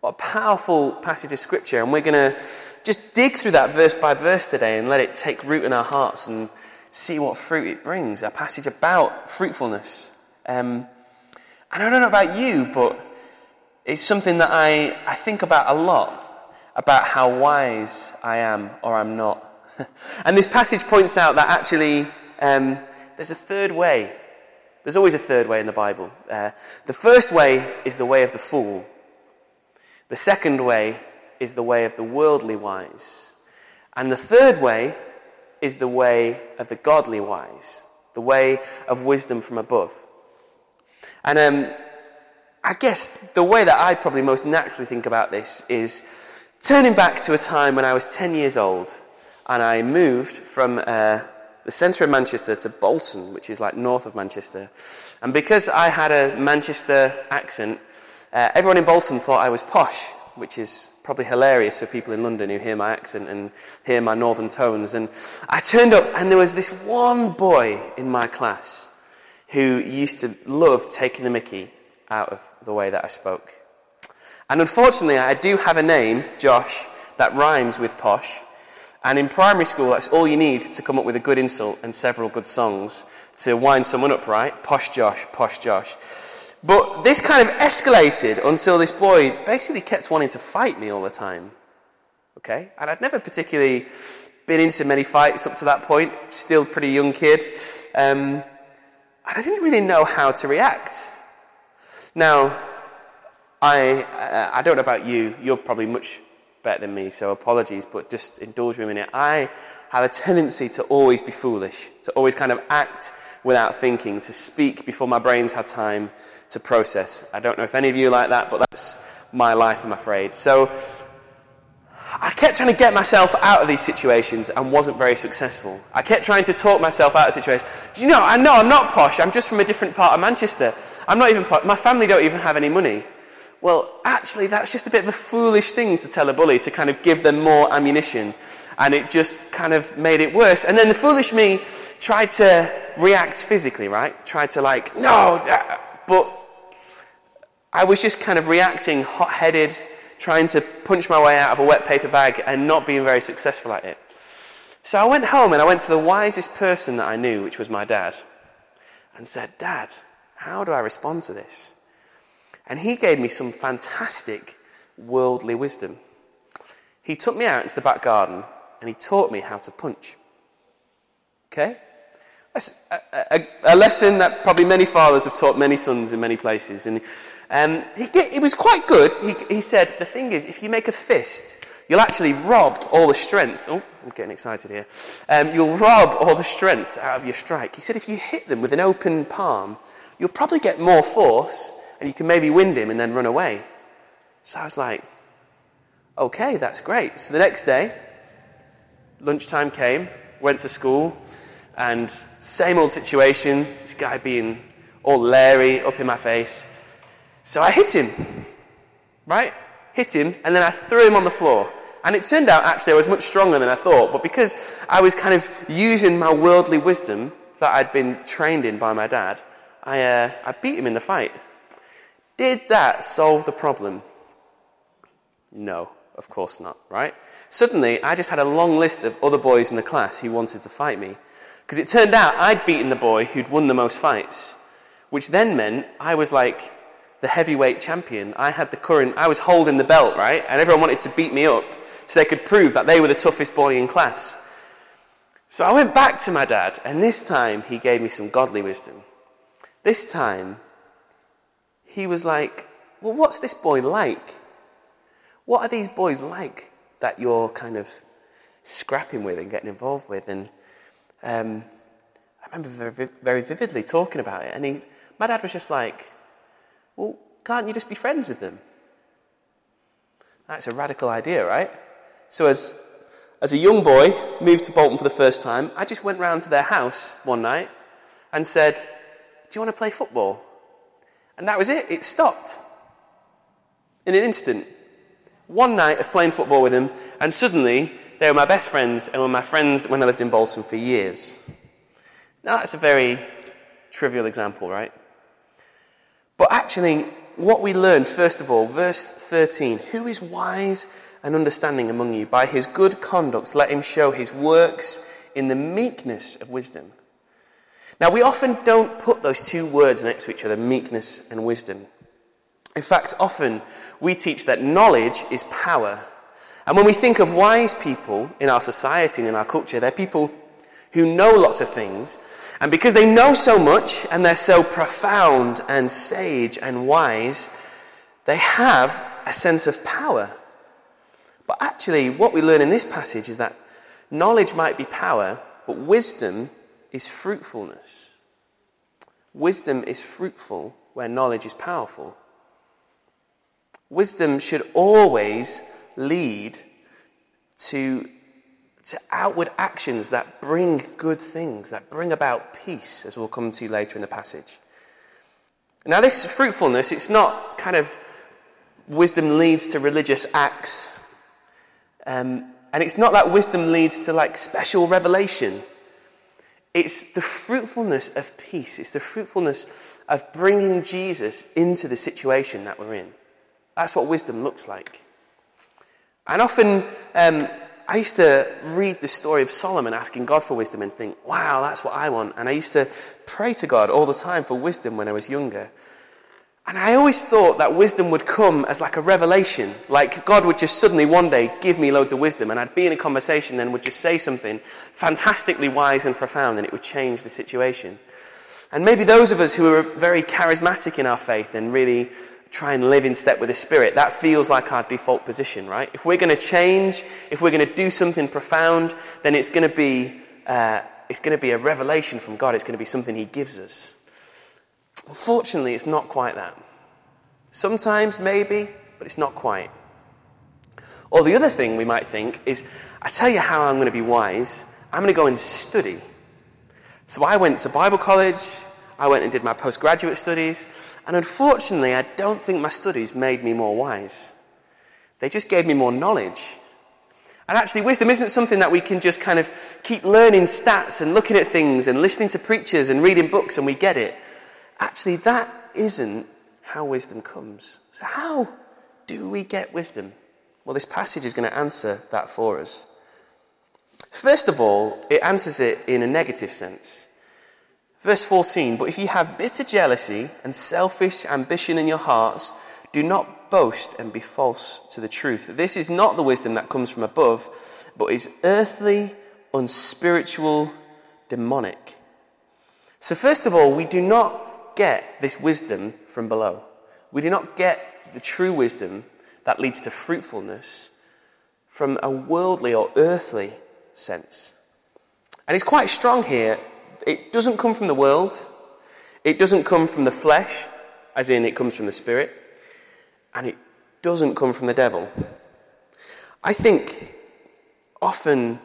What a powerful passage of scripture. And we're going to just dig through that verse by verse today and let it take root in our hearts and see what fruit it brings. A passage about fruitfulness. Um, and I don't know about you, but it's something that I, I think about a lot about how wise I am or I'm not. and this passage points out that actually um, there's a third way. There's always a third way in the Bible. Uh, the first way is the way of the fool. The second way is the way of the worldly wise. And the third way is the way of the godly wise, the way of wisdom from above. And um, I guess the way that I probably most naturally think about this is turning back to a time when I was 10 years old and I moved from uh, the centre of Manchester to Bolton, which is like north of Manchester. And because I had a Manchester accent, uh, everyone in Bolton thought I was posh, which is probably hilarious for people in London who hear my accent and hear my northern tones. And I turned up, and there was this one boy in my class who used to love taking the mickey out of the way that I spoke. And unfortunately, I do have a name, Josh, that rhymes with posh. And in primary school, that's all you need to come up with a good insult and several good songs to wind someone up, right? Posh Josh, posh Josh. But this kind of escalated until this boy basically kept wanting to fight me all the time. Okay? And I'd never particularly been into many fights up to that point, still pretty young kid. Um, and I didn't really know how to react. Now, I, uh, I don't know about you, you're probably much better than me, so apologies, but just indulge me a minute. I have a tendency to always be foolish, to always kind of act without thinking, to speak before my brain's had time to process. I don't know if any of you like that, but that's my life, I'm afraid. So I kept trying to get myself out of these situations and wasn't very successful. I kept trying to talk myself out of situations. Do you know, I know I'm not posh. I'm just from a different part of Manchester. I'm not even posh. My family don't even have any money. Well, actually, that's just a bit of a foolish thing to tell a bully to kind of give them more ammunition. And it just kind of made it worse. And then the foolish me tried to react physically, right? Tried to like, no, uh, but I was just kind of reacting hot headed trying to punch my way out of a wet paper bag and not being very successful at it. So I went home and I went to the wisest person that I knew, which was my dad, and said, Dad, how do I respond to this? And he gave me some fantastic worldly wisdom. He took me out into the back garden and he taught me how to punch. Okay? A, a, a, lesson that probably many fathers have taught many sons in many places. And um, he, it was quite good. He, he said, The thing is, if you make a fist, you'll actually rob all the strength. Oh, I'm getting excited here. Um, you'll rob all the strength out of your strike. He said, If you hit them with an open palm, you'll probably get more force and you can maybe wind him and then run away. So I was like, Okay, that's great. So the next day, lunchtime came, went to school, and same old situation. This guy being all leery, up in my face. So I hit him, right? Hit him, and then I threw him on the floor. And it turned out actually I was much stronger than I thought, but because I was kind of using my worldly wisdom that I'd been trained in by my dad, I, uh, I beat him in the fight. Did that solve the problem? No, of course not, right? Suddenly, I just had a long list of other boys in the class who wanted to fight me. Because it turned out I'd beaten the boy who'd won the most fights, which then meant I was like the heavyweight champion. I had the current, I was holding the belt, right? And everyone wanted to beat me up. so they could prove that they were the toughest boy in class. So I went back to my dad, and this time he gave me some godly wisdom. This time, he was like, Well, what's this boy like? What are these boys like that you're kind of scrapping with and getting involved with? And um, I remember very, very vividly talking about it. And he, my dad was just like, Well, can't you just be friends with them? That's a radical idea, right? So, as, as a young boy, moved to Bolton for the first time, I just went round to their house one night and said, Do you want to play football? And that was it. It stopped in an instant. One night of playing football with him, and suddenly they were my best friends and were my friends when I lived in Bolton for years. Now, that's a very trivial example, right? But actually, what we learn, first of all, verse 13 who is wise and understanding among you? By his good conduct, let him show his works in the meekness of wisdom. Now, we often don't put those two words next to each other, meekness and wisdom. In fact, often we teach that knowledge is power. And when we think of wise people in our society and in our culture, they're people who know lots of things. And because they know so much and they're so profound and sage and wise, they have a sense of power. But actually, what we learn in this passage is that knowledge might be power, but wisdom is fruitfulness. Wisdom is fruitful where knowledge is powerful. Wisdom should always lead to, to outward actions that bring good things, that bring about peace, as we'll come to later in the passage. Now, this fruitfulness, it's not kind of wisdom leads to religious acts. Um, and it's not that wisdom leads to like special revelation. It's the fruitfulness of peace. It's the fruitfulness of bringing Jesus into the situation that we're in. That's what wisdom looks like. And often, um, I used to read the story of Solomon asking God for wisdom and think, wow, that's what I want. And I used to pray to God all the time for wisdom when I was younger. And I always thought that wisdom would come as like a revelation. Like God would just suddenly one day give me loads of wisdom and I'd be in a conversation and would just say something fantastically wise and profound and it would change the situation. And maybe those of us who are very charismatic in our faith and really try and live in step with the Spirit, that feels like our default position, right? If we're going to change, if we're going to do something profound, then it's going to be, uh, it's going to be a revelation from God. It's going to be something He gives us. Unfortunately, it's not quite that. Sometimes, maybe, but it's not quite. Or the other thing we might think is, I tell you how I'm going to be wise. I'm going to go and study. So I went to Bible college, I went and did my postgraduate studies, and unfortunately, I don't think my studies made me more wise. They just gave me more knowledge. And actually, wisdom isn't something that we can just kind of keep learning stats and looking at things and listening to preachers and reading books and we get it. Actually, that isn't how wisdom comes. So, how do we get wisdom? Well, this passage is going to answer that for us. First of all, it answers it in a negative sense. Verse 14, but if you have bitter jealousy and selfish ambition in your hearts, do not boast and be false to the truth. This is not the wisdom that comes from above, but is earthly, unspiritual, demonic. So, first of all, we do not get this wisdom from below. We do not get the true wisdom that leads to fruitfulness from a worldly or earthly sense. And it's quite strong here it doesn't come from the world. It doesn't come from the flesh, as in it comes from the spirit. And it doesn't come from the devil. I think often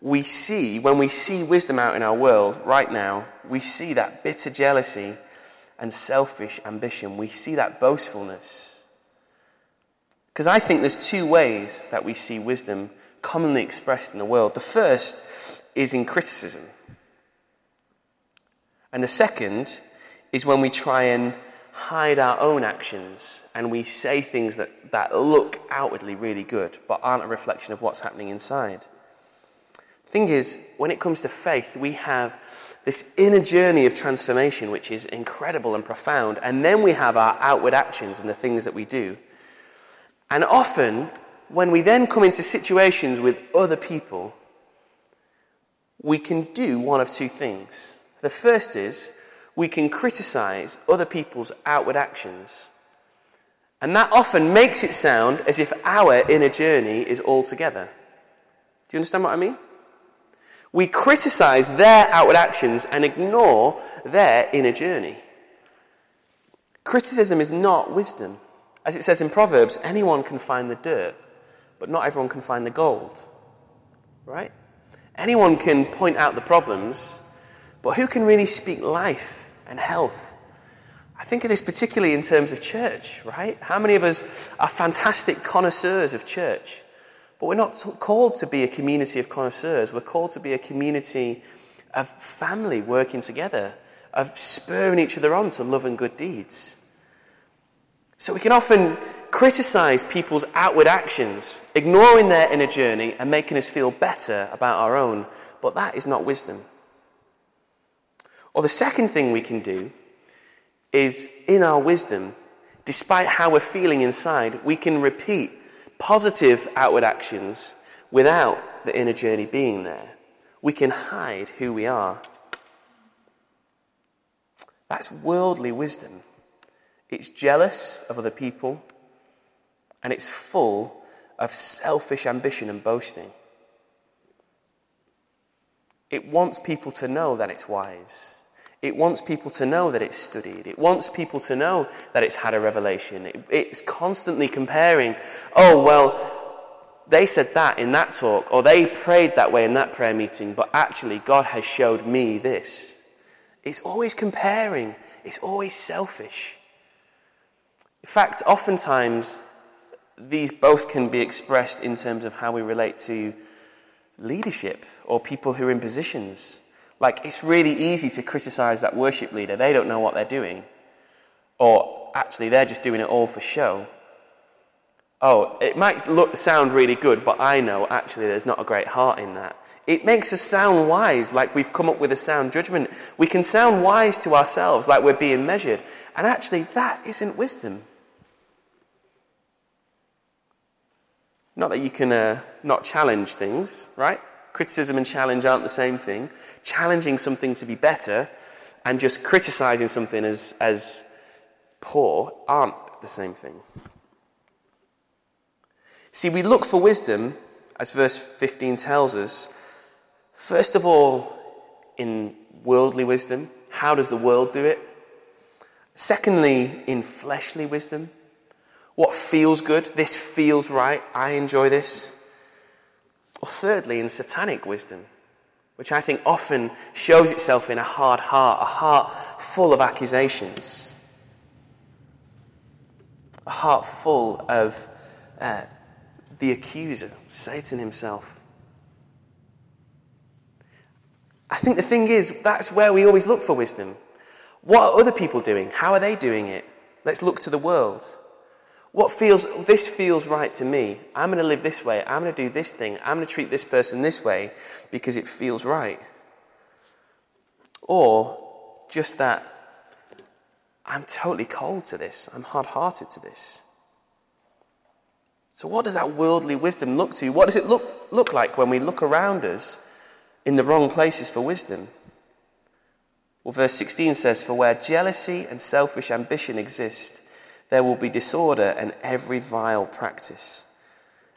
we see, when we see wisdom out in our world right now, we see that bitter jealousy and selfish ambition. We see that boastfulness. Because I think there's two ways that we see wisdom commonly expressed in the world. The first is in criticism. And the second is when we try and hide our own actions and we say things that, that look outwardly really good but aren't a reflection of what's happening inside. The thing is, when it comes to faith, we have this inner journey of transformation which is incredible and profound, and then we have our outward actions and the things that we do. And often when we then come into situations with other people, we can do one of two things. The first is we can criticize other people's outward actions. And that often makes it sound as if our inner journey is all together. Do you understand what I mean? We criticize their outward actions and ignore their inner journey. Criticism is not wisdom. As it says in Proverbs, anyone can find the dirt, but not everyone can find the gold. Right? Anyone can point out the problems, but who can really speak life and health? I think of this particularly in terms of church, right? How many of us are fantastic connoisseurs of church? But we're not called to be a community of connoisseurs. We're called to be a community of family working together, of spurring each other on to love and good deeds. So we can often criticize people's outward actions, ignoring their inner journey and making us feel better about our own, but that is not wisdom. Or the second thing we can do is in our wisdom, despite how we're feeling inside, we can repeat positive outward actions without the inner journey being there. We can hide who we are. That's worldly wisdom. It's jealous of other people, and it's full of selfish ambition and boasting. It wants people to know that it's wise. It wants people to know that it's studied. It wants people to know that it's had a revelation. It, it's constantly comparing, oh, well, they said that in that talk, or they prayed that way in that prayer meeting, but actually, God has showed me this. It's always comparing, it's always selfish. In fact, oftentimes, these both can be expressed in terms of how we relate to leadership or people who are in positions. Like, it's really easy to criticize that worship leader. They don't know what they're doing. Or actually, they're just doing it all for show. Oh, it might look, sound really good, but I know actually there's not a great heart in that. It makes us sound wise, like we've come up with a sound judgment. We can sound wise to ourselves, like we're being measured. And actually, that isn't wisdom. Not that you can uh, not challenge things, right? Criticism and challenge aren't the same thing. Challenging something to be better and just criticizing something as, as poor aren't the same thing. See, we look for wisdom, as verse 15 tells us, first of all, in worldly wisdom. How does the world do it? Secondly, in fleshly wisdom. What feels good? This feels right. I enjoy this. Or thirdly, in satanic wisdom, which I think often shows itself in a hard heart, a heart full of accusations, a heart full of uh, the accuser, Satan himself. I think the thing is, that's where we always look for wisdom. What are other people doing? How are they doing it? Let's look to the world. What feels, this feels right to me. I'm going to live this way. I'm going to do this thing. I'm going to treat this person this way because it feels right. Or just that I'm totally cold to this. I'm hard hearted to this. So, what does that worldly wisdom look to? What does it look, look like when we look around us in the wrong places for wisdom? Well, verse 16 says, For where jealousy and selfish ambition exist, there will be disorder and every vile practice.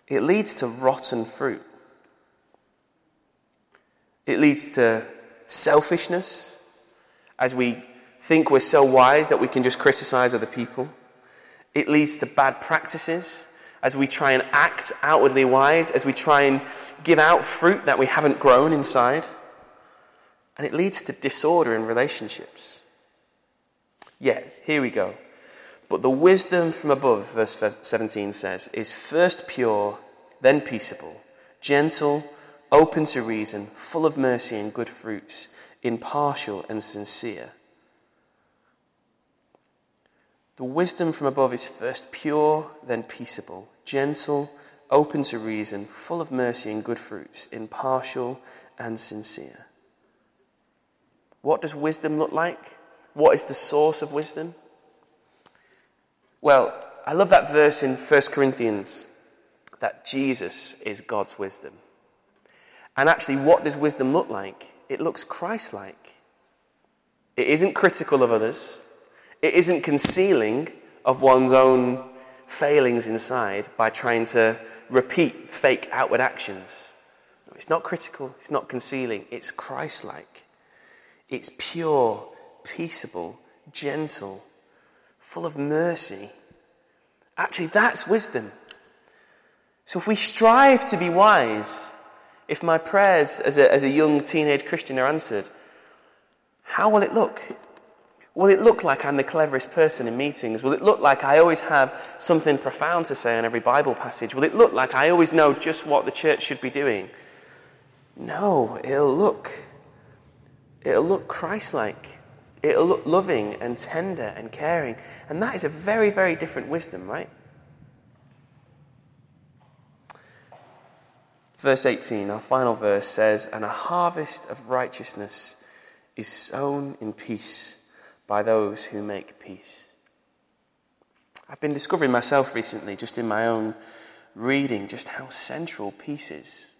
It leads to rotten fruit. It leads to selfishness, as we think we're so wise that we can just criticize other people. It leads to bad practices, as we try and act outwardly wise, as we try and give out fruit that we haven't grown inside. And it leads to disorder in relationships. Yet, here we go. But the wisdom from above, verse 17 says, is first pure, then peaceable, gentle, open to reason, full of mercy and good fruits, impartial and sincere. The wisdom from above is first pure, then peaceable, gentle, open to reason, full of mercy and good fruits, impartial and sincere. What does wisdom look like? What is the source of wisdom? Well, I love that verse in 1 Corinthians that Jesus is God's wisdom. And actually, what does wisdom look like? It looks Christ like. It isn't critical of others, it isn't concealing of one's own failings inside by trying to repeat fake outward actions. It's not critical, it's not concealing, it's Christ like. It's pure, peaceable, gentle, full of mercy. Actually, that's wisdom. So if we strive to be wise, if my prayers as a, as a young teenage Christian are answered, how will it look? Will it look like I'm the cleverest person in meetings? Will it look like I always have something profound to say on every Bible passage? Will it look like I always know just what the church should be doing? No, it'll look it'll look Christ-like. It'll look loving and tender and caring. And that is a very, very different wisdom, right? Verse 18, our final verse says, And a harvest of righteousness is sown in peace by those who make peace. I've been discovering myself recently, just in my own reading, just how central peace is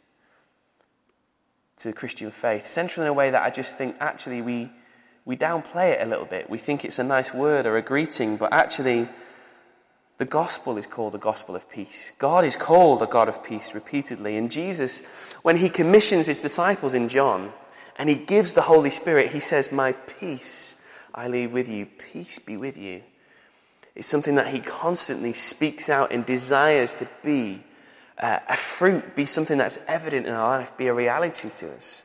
to the Christian faith. Central in a way that I just think actually we, we downplay it a little bit. We think it's a nice word or a greeting, but actually, the gospel is called a gospel of peace. God is called a God of peace repeatedly. And Jesus, when he commissions his disciples in John and he gives the Holy Spirit, he says, My peace I leave with you, peace be with you. It's something that he constantly speaks out and desires to be uh, a fruit, be something that's evident in our life, be a reality to us.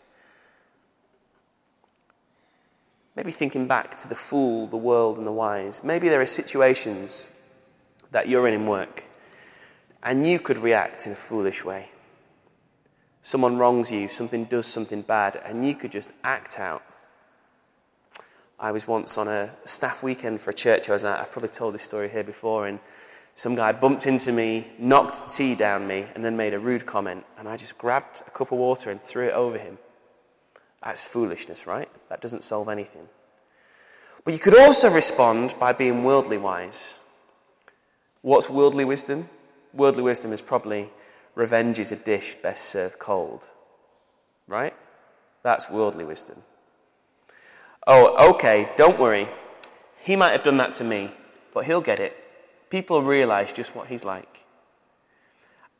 Maybe thinking back to the fool, the world, and the wise. Maybe there are situations that you're in in work and you could react in a foolish way. Someone wrongs you, something does something bad, and you could just act out. I was once on a staff weekend for a church I was at. I've probably told this story here before, and some guy bumped into me, knocked tea down me, and then made a rude comment. And I just grabbed a cup of water and threw it over him. That's foolishness, right? That doesn't solve anything. But you could also respond by being worldly wise. What's worldly wisdom? Worldly wisdom is probably revenge is a dish best served cold. Right? That's worldly wisdom. Oh, okay, don't worry. He might have done that to me, but he'll get it people realize just what he's like.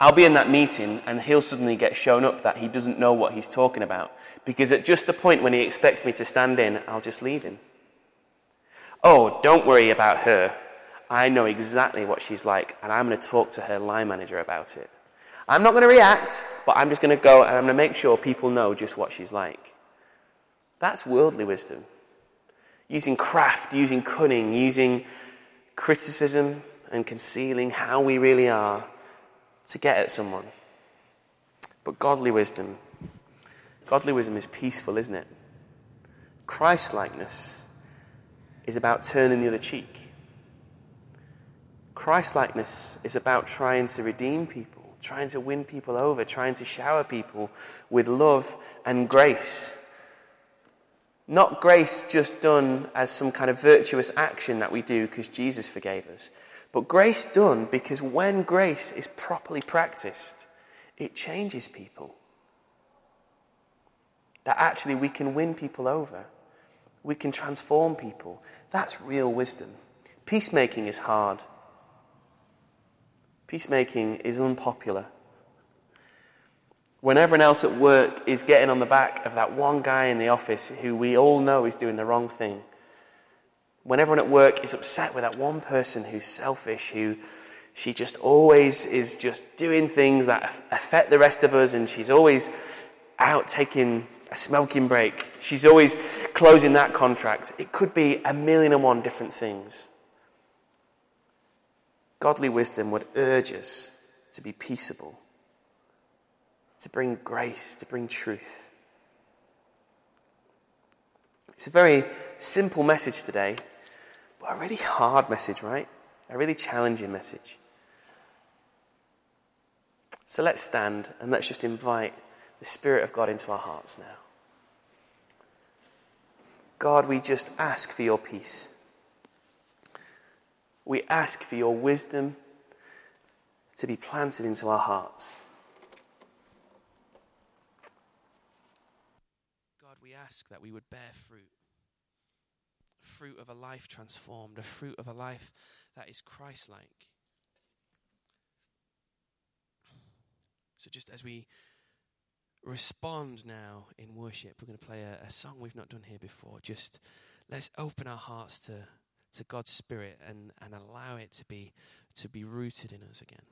I'll be in that meeting and he'll suddenly get shown up that he doesn't know what he's talking about because at just the point when he expects me to stand in, I'll just leave him. Oh, don't worry about her. I know exactly what she's like and I'm going to talk to her line manager about it. I'm not going to react, but I'm just going to go and I'm going to make sure people know just what she's like. That's worldly wisdom. Using craft, using cunning, using criticism, and concealing how we really are to get at someone. But godly wisdom, godly wisdom is peaceful, isn't it? Christ likeness is about turning the other cheek. Christ likeness is about trying to redeem people, trying to win people over, trying to shower people with love and grace. Not grace just done as some kind of virtuous action that we do because Jesus forgave us, but grace done because when grace is properly practiced, it changes people. That actually we can win people over, we can transform people. That's real wisdom. Peacemaking is hard, peacemaking is unpopular. When everyone else at work is getting on the back of that one guy in the office who we all know is doing the wrong thing, when everyone at work is upset with that one person who's selfish, who she just always is just doing things that affect the rest of us, and she's always out taking a smoking break. She's always closing that contract. It could be a million and one different things. Godly wisdom would urge us to be peaceable, to bring grace, to bring truth. It's a very simple message today, but a really hard message, right? A really challenging message. So let's stand and let's just invite the Spirit of God into our hearts now. God, we just ask for your peace. We ask for your wisdom to be planted into our hearts. God, we ask that we would bear fruit fruit of a life transformed, a fruit of a life that is Christ like. So, just as we respond now in worship, we're going to play a, a, song we've not done here before. Just let's open our hearts to, to God's Spirit and, and allow it to be, to be rooted in us again.